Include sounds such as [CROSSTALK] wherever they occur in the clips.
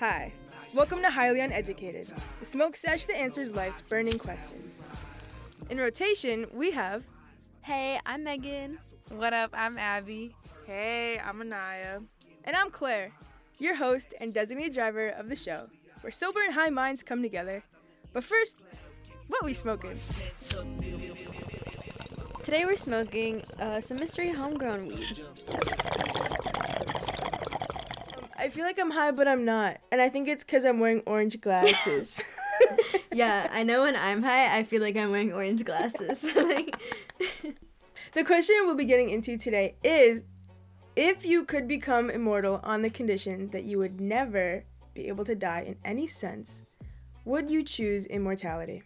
Hi, welcome to Highly Uneducated, the smoke sesh that answers life's burning questions. In rotation, we have Hey, I'm Megan. What up? I'm Abby. Hey, I'm Anaya. And I'm Claire, your host and designated driver of the show, where sober and high minds come together. But first, what we smoking? Today we're smoking uh, some mystery homegrown weed. I feel like I'm high, but I'm not. And I think it's because I'm wearing orange glasses. [LAUGHS] yeah, I know when I'm high, I feel like I'm wearing orange glasses. [LAUGHS] like, [LAUGHS] the question we'll be getting into today is if you could become immortal on the condition that you would never be able to die in any sense, would you choose immortality?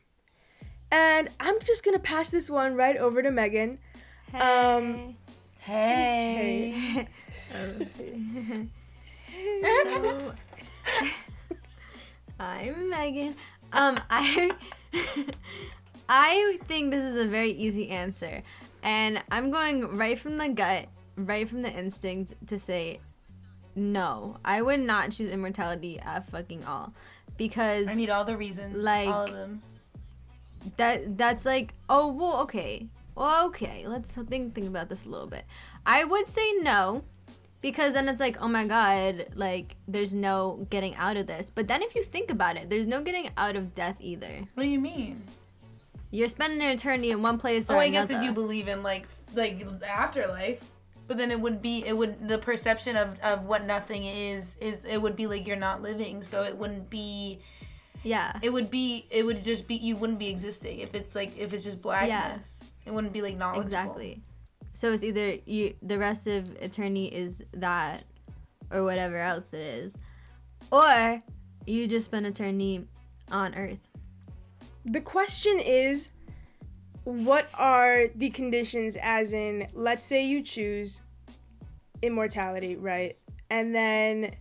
And I'm just gonna pass this one right over to Megan. hey. Um, Hey. So, [LAUGHS] I'm Megan. Um, I [LAUGHS] I think this is a very easy answer, and I'm going right from the gut, right from the instinct to say, no, I would not choose immortality at fucking all, because I need all the reasons. Like- all of them. that that's like oh well okay well okay let's think think about this a little bit i would say no because then it's like oh my god like there's no getting out of this. But then if you think about it there's no getting out of death either. What do you mean? you're spending an eternity in one place oh, or Oh, I guess another. if you believe in like like afterlife, but then it would be it would the perception of of what nothing is is it would be like you're not living, so it wouldn't be yeah. it would be it would just be you wouldn't be existing if it's like if it's just blackness. It wouldn't be like knowledgeable. exactly so it's either you the rest of eternity is that or whatever else it is or you just spend eternity on earth the question is what are the conditions, as in, let's say you choose immortality, right? And then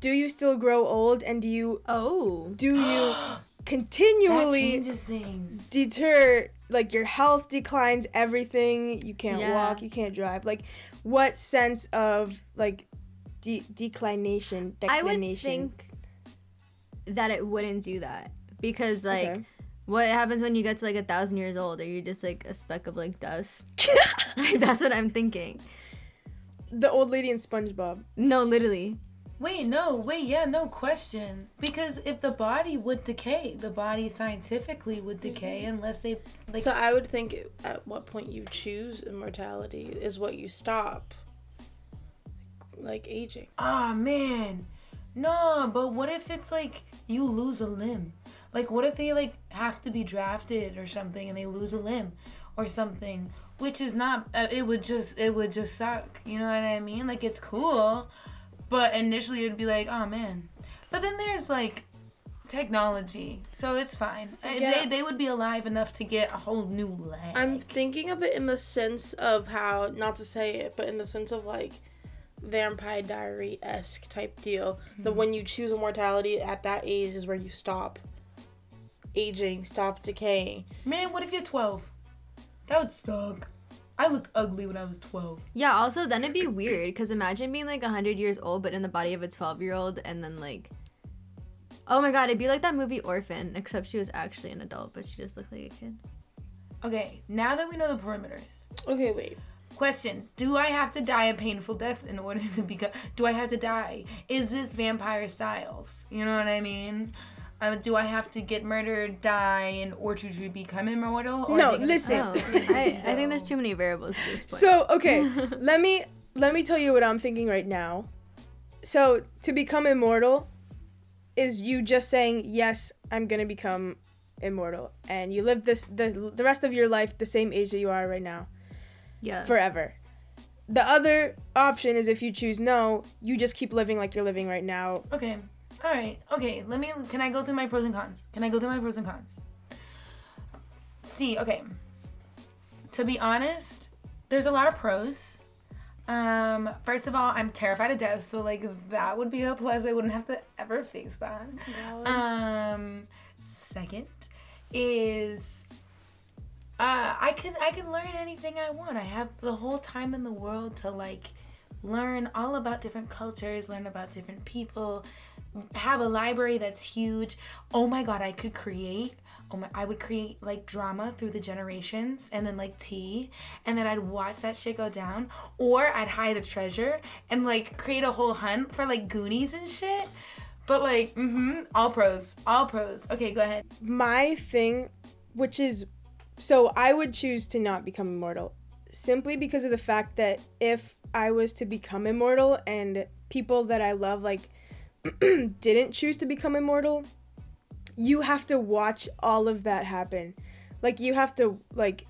do you still grow old and do you oh do you [GASPS] that continually changes things. deter like your health declines everything you can't Yeah. walk you can't drive like what sense of like de- declination I would declination think that it wouldn't do that because like Okay. what happens when you get to like a thousand years old? Are you just like a speck of like dust? [LAUGHS] like that's what I'm thinking. the old lady in spongebob No, literally. Wait, no, wait, yeah, no question. Because if the body would decay, the body scientifically would decay unless they like so I would think at what point you choose immortality is what you stop. Like aging. Ah man. No, but what if it's like you lose a limb? Like what if they like have to be drafted or something and they lose a limb or something, which is not uh, it would just it would just suck. You know what I mean? Like it's cool, but initially it'd be like, "Oh man." But then there's like technology, so it's fine. Uh, Yeah. They they would be alive enough to get a whole new leg. I'm thinking of it in the sense of how not to say it, but in the sense of like vampire diary esque type deal. The when you choose immortality at that age is where you stop aging, stop decaying. Man, what if you're 12? That would suck. I looked ugly when I was 12. Yeah. Also, then it'd be weird because imagine being like hundred years old but in the body of a twelve year old, and then like. Oh my god, it'd be like that movie Orphan, except she was actually an adult, but she just looked like a kid. Okay, now that we know the perimeters. Okay, wait. Question Do I have to die a painful death in order to become. Do I have to die? Is this vampire styles? You know what I mean? Um, do I have to get murdered, die, in order to become immortal? Or No, are they gonna- listen. Oh, I, I think there's too many variables at this point. So okay, [LAUGHS] let me let me tell you what I'm thinking right now. So to become immortal is you just saying yes, I'm gonna become immortal, and you live this the the rest of your life the same age that you are right now yeah. forever. The other option is if you choose no, you just keep living like you're living right now. Okay. All right. Okay. Let me. Can I go through my pros and cons? Can I go through my pros and cons? See. Okay. To be honest, there's a lot of pros. Um, first of all, I'm terrified of death, so like that would be a plus. I wouldn't have to ever face that. Um, second is uh, I can I can learn anything I want. I have the whole time in the world to like learn all about different cultures, learn about different people, have a library that's huge. Oh my god, I could create oh my I would create like drama through the generations and then like tea and then I'd watch that shit go down or I'd hide a treasure and like create a whole hunt for like Goonies and shit. But like, mm-hmm, all pros, all pros. Okay, go ahead. My thing, which is, so I would choose to not become immortal, simply because of the fact that if I was to become immortal and people that I love like [CLEARS THROAT] didn't choose to become immortal, you have to watch all of that happen. Like you have to like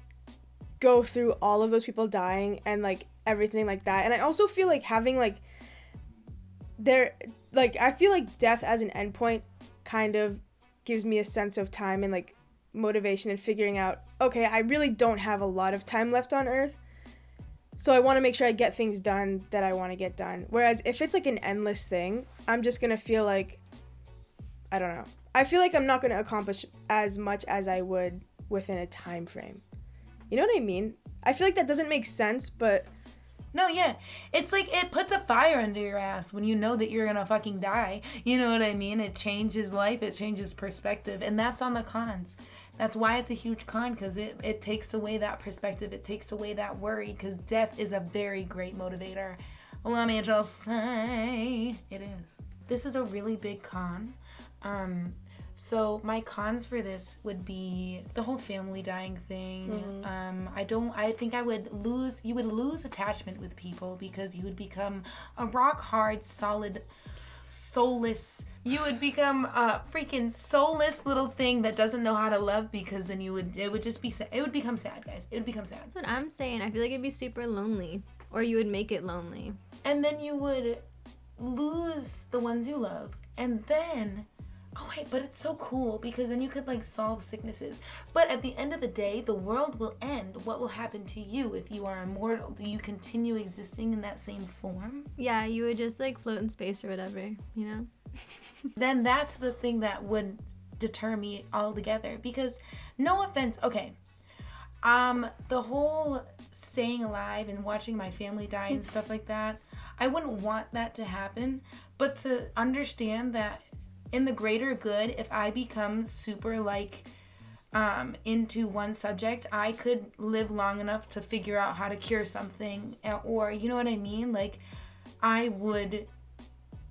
go through all of those people dying and like everything like that. And I also feel like having like there like I feel like death as an endpoint kind of gives me a sense of time and like motivation and figuring out okay, I really don't have a lot of time left on earth. So I want to make sure I get things done that I want to get done. Whereas if it's like an endless thing, I'm just going to feel like I don't know. I feel like I'm not going to accomplish as much as I would within a time frame. You know what I mean? I feel like that doesn't make sense, but No, yeah. It's like it puts a fire under your ass when you know that you're gonna fucking die. You know what I mean? It changes life, it changes perspective, and that's on the cons. That's why it's a huge con because it, it takes away that perspective, it takes away that worry because death is a very great motivator. Let me just say it is. This is a really big con. Um, so my cons for this would be the whole family dying thing. Um, I don't. I think I would lose. You would lose attachment with people because you would become a rock hard, solid, soulless. You would become a freaking soulless little thing that doesn't know how to love because then you would. It would just be. Sad. It would become sad, guys. It would become sad. That's what I'm saying. I feel like it'd be super lonely, or you would make it lonely. and then you would lose the ones you love and then oh wait but it's so cool because then you could like solve sicknesses. But at the end of the day the world will end. What will happen to you if you are immortal? Do you continue existing in that same form? Yeah, you would just like float in space or whatever, you know? [LAUGHS] then that's the thing that would deter me altogether because no offense okay um the whole staying alive and watching my family die and [LAUGHS] stuff like that i wouldn't want that to happen. But to understand that in the greater good if i become super like um, into one subject, I could live long enough to figure out how to cure something, uh, or you know what I mean? Like, I would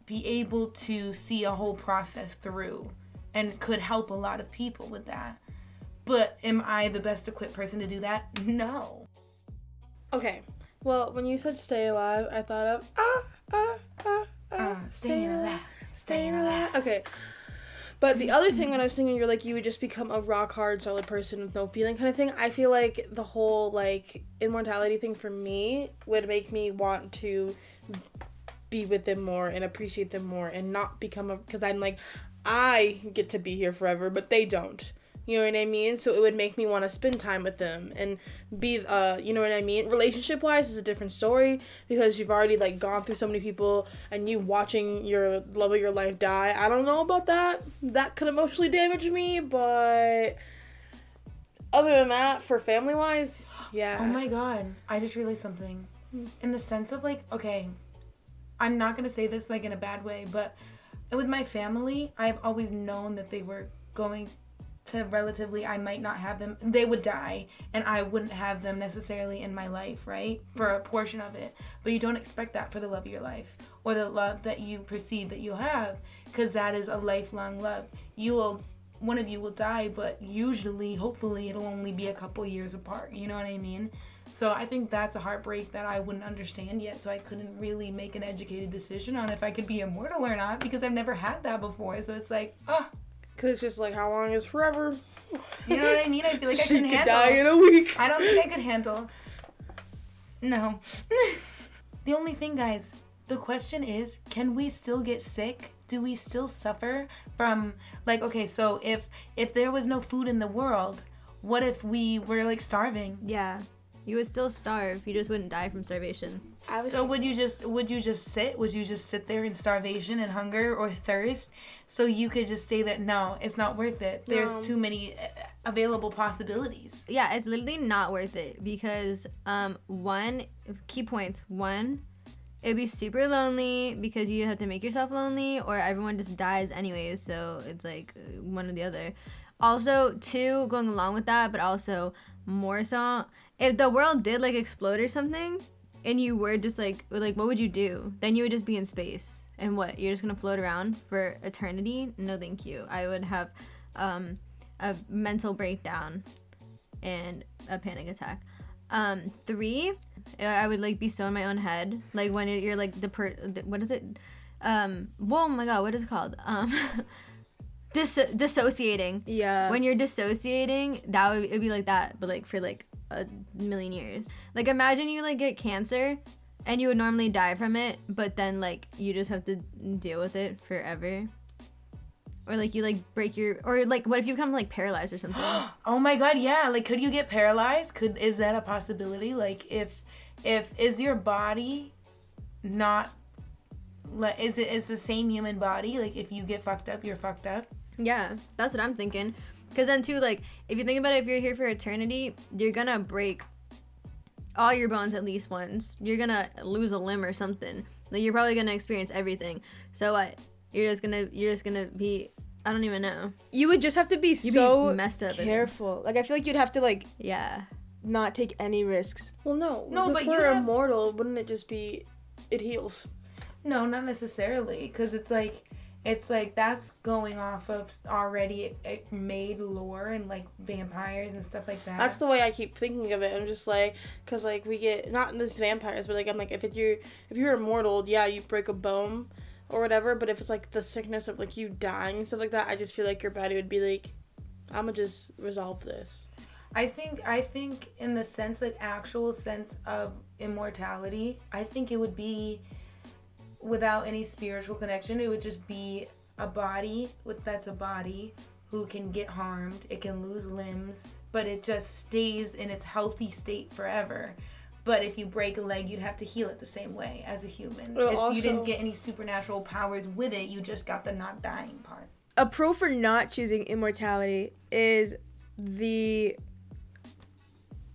be able to see a whole process through and could help a lot of people with that. But am I the best equipped person to do that? No. Okay. Well, when you said stay alive, I thought of ah ah ah ah Uh, staying alive, staying alive. Okay. But the other thing when I was thinking you're like you would just become a rock hard solid person with no feeling kind of thing. I feel like the whole like immortality thing for me would make me want to be with them more and appreciate them more and not become a because I'm like I get to be here forever, but they don't. You know what I mean? So it would make me want to spend time with them and be uh you know what I mean? Relationship wise is a different story because you've already like gone through so many people and you watching your love of your life die. I don't know about that. That could emotionally damage me, but other than that, for family wise, yeah. Oh my god, I just realized something. In the sense of like, okay, I'm not gonna say this like in a bad way, but with my family, I've always known that they were going to relatively, I might not have them, they would die, and I wouldn't have them necessarily in my life, right? For a portion of it. But you don't expect that for the love of your life or the love that you perceive that you'll have, because that is a lifelong love. You'll one of you will die, but usually, hopefully, it'll only be a couple years apart. You know what I mean? So I think that's a heartbreak that I wouldn't understand yet. So I couldn't really make an educated decision on if I could be immortal or not because I've never had that before. So it's like, oh, Cause it's just like how long is forever? you know what I mean? I feel like I [LAUGHS] she couldn't could handle. die in a week. I don't think I could handle. No. [LAUGHS] the only thing, guys, the question is can we still get sick? Do we still suffer from like okay, so if if there was no food in the world, what if we were like starving? Yeah. You would still starve. You just wouldn't die from starvation. I was So would you just would you just sit? Would you just sit there in starvation and hunger or thirst so you could just say that no, it's not worth it. There's No. too many uh, available possibilities. Yeah, it's literally not worth it because um one key points. One, it'd be super lonely because you have to make yourself lonely, or everyone just dies anyways. So it's like uh, one or the other. Also, two going along with that, but also more so, if the world did like explode or something, and you were just like like what would you do? Then you would just be in space. And what? You're just gonna float around for eternity? No, thank you. I would have um, a mental breakdown and a panic attack. Um, three, I would like be so in my own head, like when you're like the per, what is it? Um, whoa, my god, what is it called? Um, [LAUGHS] dis- dissociating. Yeah. When you're dissociating, that would it'd be like that, but like for like a million years. Like imagine you like get cancer, and you would normally die from it, but then like you just have to deal with it forever. Or like you like break your, or like what if you become like paralyzed or [GASPS] something? Oh my god, yeah. Like could you get paralyzed? Could is that a possibility? Like if if is your body not like is it is the same human body? Like if you get fucked up, you're fucked up. Yeah, that's what I'm thinking. Because then, too, like, if you think about it, if you're here for eternity, you're gonna break all your bones at least once. You're gonna lose a limb or something. Like, you're probably gonna experience everything. So what? You're just gonna, you're just gonna be, I don't even know. you would just have to be You'd so be messed up. and- careful. Like I feel like you'd have to like Yeah. not take any risks. Well, no. No, No, but if you we're have- immortal, wouldn't it just be it heals? No, not necessarily, because it's like it's like that's going off of already eh, made lore and like vampires and stuff like that. That's the way I keep thinking of it. I'm just like, cause like we get not this vampires, but like I'm like if it you if you're immortal, yeah, you break a bone or whatever. But if it's like the sickness of like you dying and stuff like that, I just feel like your body would be like, I'm gonna just resolve this. I think I think in the sense like actual sense of immortality, I think it would be without any spiritual connection, it would just be a body with that's a body who can get harmed, it can lose limbs, but it just stays in its healthy state forever. But if you break a leg, you'd have to heal it the same way as a human. Well, It's- you didn't get any supernatural powers with it. You just got the not dying part. A pro for not choosing immortality is the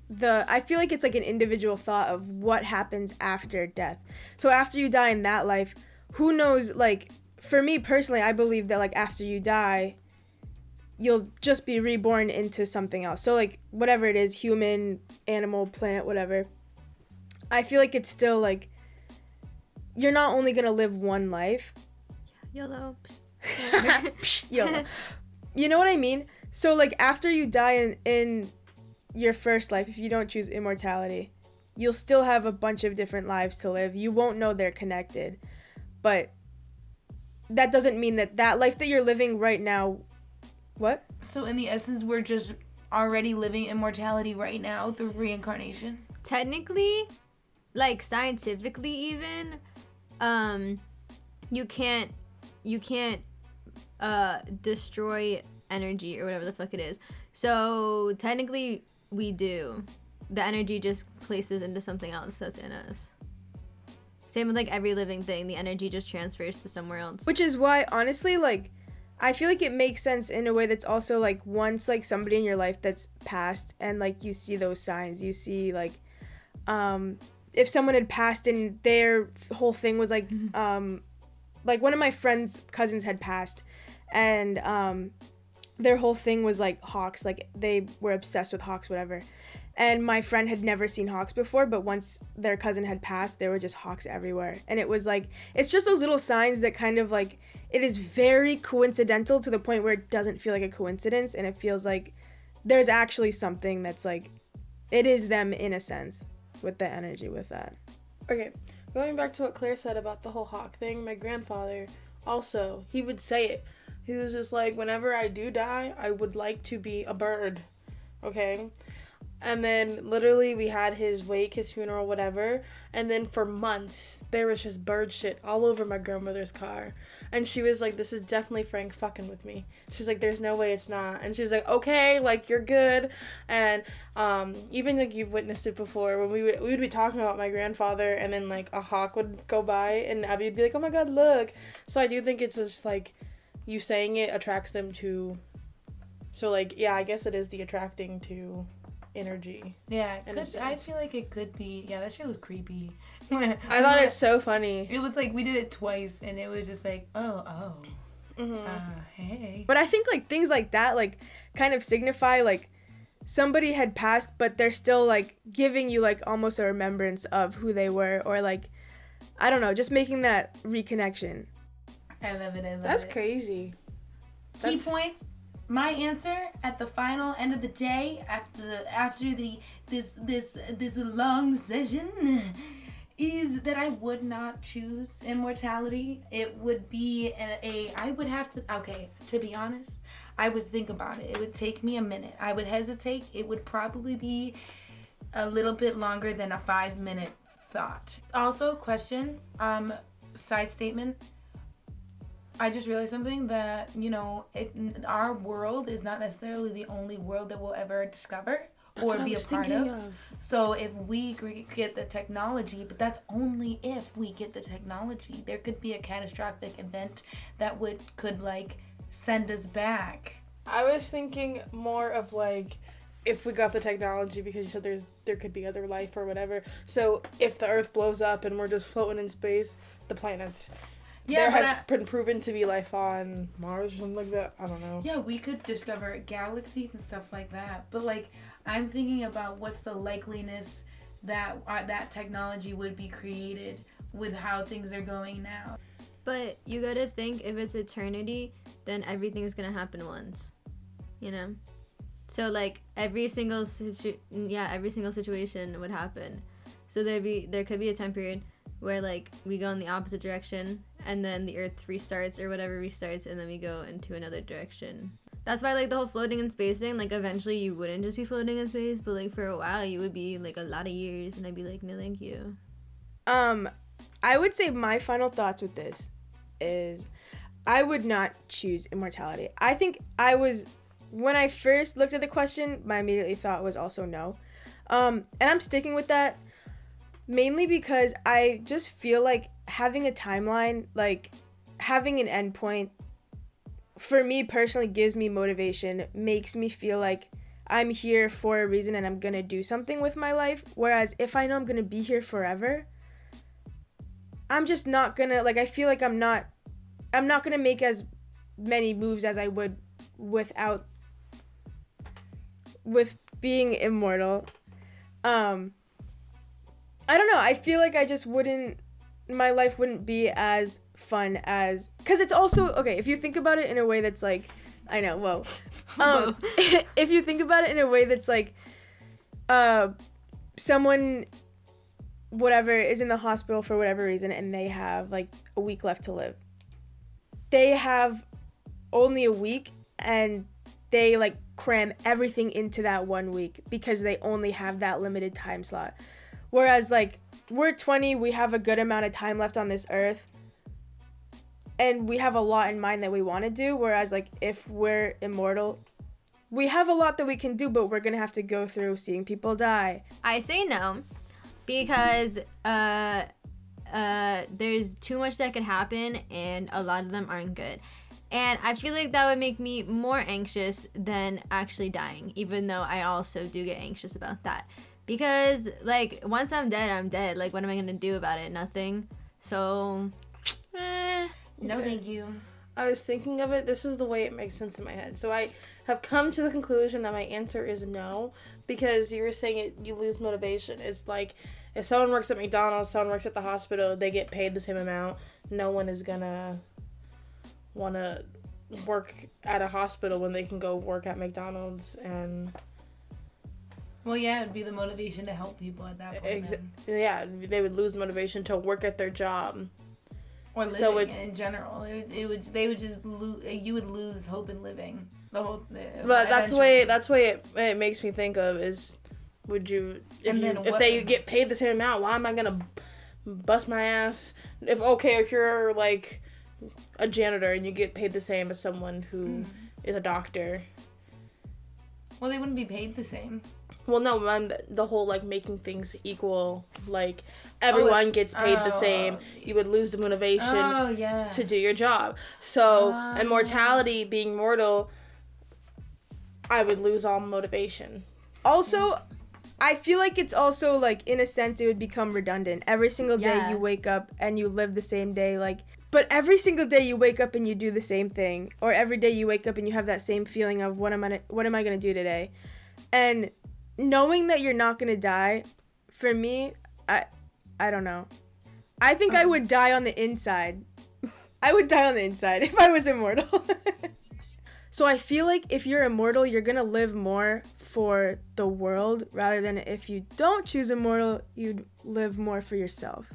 the I feel like it's like an individual thought of what happens after death. So after you die in that life, who knows like for me personally, I believe that like after you die, you'll just be reborn into something else. So like whatever it is, human, animal, plant, whatever. I feel like it's still like you're not only going to live one life, YOLO. [LAUGHS] Yo. [LAUGHS] you know what I mean? So like after you die in in your first life, if you don't choose immortality, you'll still have a bunch of different lives to live. You won't know they're connected. But that doesn't mean that that life that you're living right now what? So in the essence, we're just already living immortality right now through reincarnation. technically like scientifically even um you can't you can't uh destroy energy or whatever the fuck it is so technically we do the energy just places into something else that's in us. Same with like every living thing the energy just transfers to somewhere else. Which is why honestly like I feel like it makes sense in a way that's also like once like somebody in your life that's passed and like you see those signs, you see like um if someone had passed and their whole thing was like um like one of my friends cousins had passed and um their whole thing was like hawks. Like they were obsessed with hawks whatever. And my friend had never seen hawks before but once their cousin had passed there were just hawks everywhere. And it was like it's just those little signs that kind of like it is very coincidental to the point where it doesn't feel like a coincidence and it feels like there's actually something that's like it is them in a sense with the energy with that. Okay, going back to what Claire said about the whole hawk thing, my grandfather also, he would say it. He was just like, whenever I do die, I would like to be a bird. Okay? And then literally we had his wake, his funeral, whatever. And then for months, there was just bird shit all over my grandmother's car. And she was like, this is definitely Frank fucking with me. She's like, there's no way it's not. And she was like, okay, like you're good. And um, even like you've witnessed it before when we we would be talking about my grandfather and then like a hawk would go by and Abby would be like, oh my god, look. So I do think it's just like you saying it attracts them to. So like yeah, I guess it is the attracting to energy. Yeah, in a could, I feel like it could be. Yeah, that shit was creepy. I thought it's [LAUGHS] so funny. It was like we did it twice, and it was just like, oh, oh, Mm-hmm. uh, hey. But I think like things like that like kind of signify like somebody had passed but they're still like giving you like almost a remembrance of who they were or like I don't know, just making that reconnection. I love it. I love That's it. crazy. Key points. My answer at the final end of the day, after the after the this this this long session, is that I would not choose immortality. It would be a, a I would have to okay, to be honest, I would think about it. It would take me a minute. I would hesitate. It would probably be a little bit longer than a 5 minute thought. Also, question, um side statement. I just realized something that, you know, it, our world is not necessarily the only world that we'll ever discover or be a part of. So if we get the technology, but that's only if we get the technology. There could be a catastrophic event that would could like send us back. I was thinking more of like if we got the technology because you said there's there could be other life or whatever. So if the Earth blows up and we're just floating in space, the planets. Yeah, there has I- been proven to be life on Mars or something like that. I don't know. yeah, we could discover galaxies and stuff like that. But like, I'm thinking about what's the likeliness that uh, that technology would be created with how things are going now. But you gotta think if it's eternity, then everything's gonna happen once. You know? So like every single situ yeah, every single situation would happen. So there'd be there could be a time period where like we go in the opposite direction and then the earth restarts or whatever restarts and then we go into another direction. That's why like the whole floating in space thing, like eventually you wouldn't just be floating in space, but like for a while you would be like a lot of years and I'd be like, No thank you. Um I would say my final thoughts with this is I would not choose immortality. I think I was when I first looked at the question, my immediately thought was also no. Um and I'm sticking with that mainly because I just feel like having a timeline, like having an endpoint for me personally gives me motivation, makes me feel like I'm here for a reason and I'm to do something with my life. Whereas if I know I'm to be here forever, I'm just not to like I feel like I'm not I'm not to make as many moves as I would without with being immortal. Um I don't know. I feel like I just wouldn't my life wouldn't be as fun as cuz it's also okay, if you think about it in a way that's like I know, whoa. [LAUGHS] Um [LAUGHS] if you think about it in a way that's like uh someone whatever is in the hospital for whatever reason and they have like a week left to live. They have only a week and they like cram everything into that one week because they only have that limited time slot. Whereas like we're 20, we have a good amount of time left on this earth. And we have a lot in mind that we want to do whereas like if we're immortal, we have a lot that we can do but we're going to have to go through seeing people die. I say no because uh uh there's too much that could happen and a lot of them aren't good. And I feel like that would make me more anxious than actually dying, even though I also do get anxious about that. Because like once I'm dead, I'm dead. Like what am I gonna do about it? Nothing. So [TSK] eh. No, Okay. thank you. I was thinking of it. This is the way it makes sense in my head. So I have come to the conclusion that my answer is no because you were saying it. You lose motivation. It's like if someone works at McDonald's, someone works at the hospital, they get paid the same amount. No one is gonna want to work at a hospital when they can go work at McDonald's and Well, yeah, it'd be the motivation to help people at that point. Ex- yeah, they would lose motivation to work at their job. Or living So it's- in general. It would, it would they would just lose. You would lose hope in living. The whole. The, But that's the way that's way it, it makes me think of is would you if you if what- they get paid the same amount, why am I gonna bust my ass? If okay, if you're like a janitor and you get paid the same as someone who is Mm. a doctor. Well, they wouldn't be paid the same. Well, no, I'm the whole like making things equal. Like everyone gets paid the oh, same. You would lose the motivation Oh yeah. to do your job. So Ah. immortality, being mortal, I would lose all motivation. Also, I feel like it's also like in a sense it would become redundant. Every single day Yeah. you wake up and you live the same day like but every single day you wake up and you do the same thing or every day you wake up and you have that same feeling of what am I what am I going to do today? And knowing that you're not to die for me I I don't know. I think I um. would die on the inside. I would die on the inside [LAUGHS] if I was immortal. [LAUGHS] so I feel like if you're immortal, you're gonna live more for the world rather than if you don't choose immortal, you'd live more for yourself.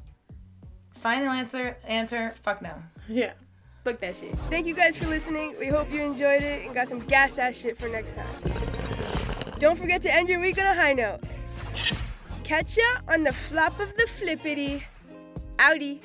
Final answer. Answer. Fuck no. Yeah. Fuck that shit. Thank you guys for listening. We hope you enjoyed it and got some gas ass shit for next time. Don't forget to end your week on a high note. Catch ya on the flop of the flippity. Outie.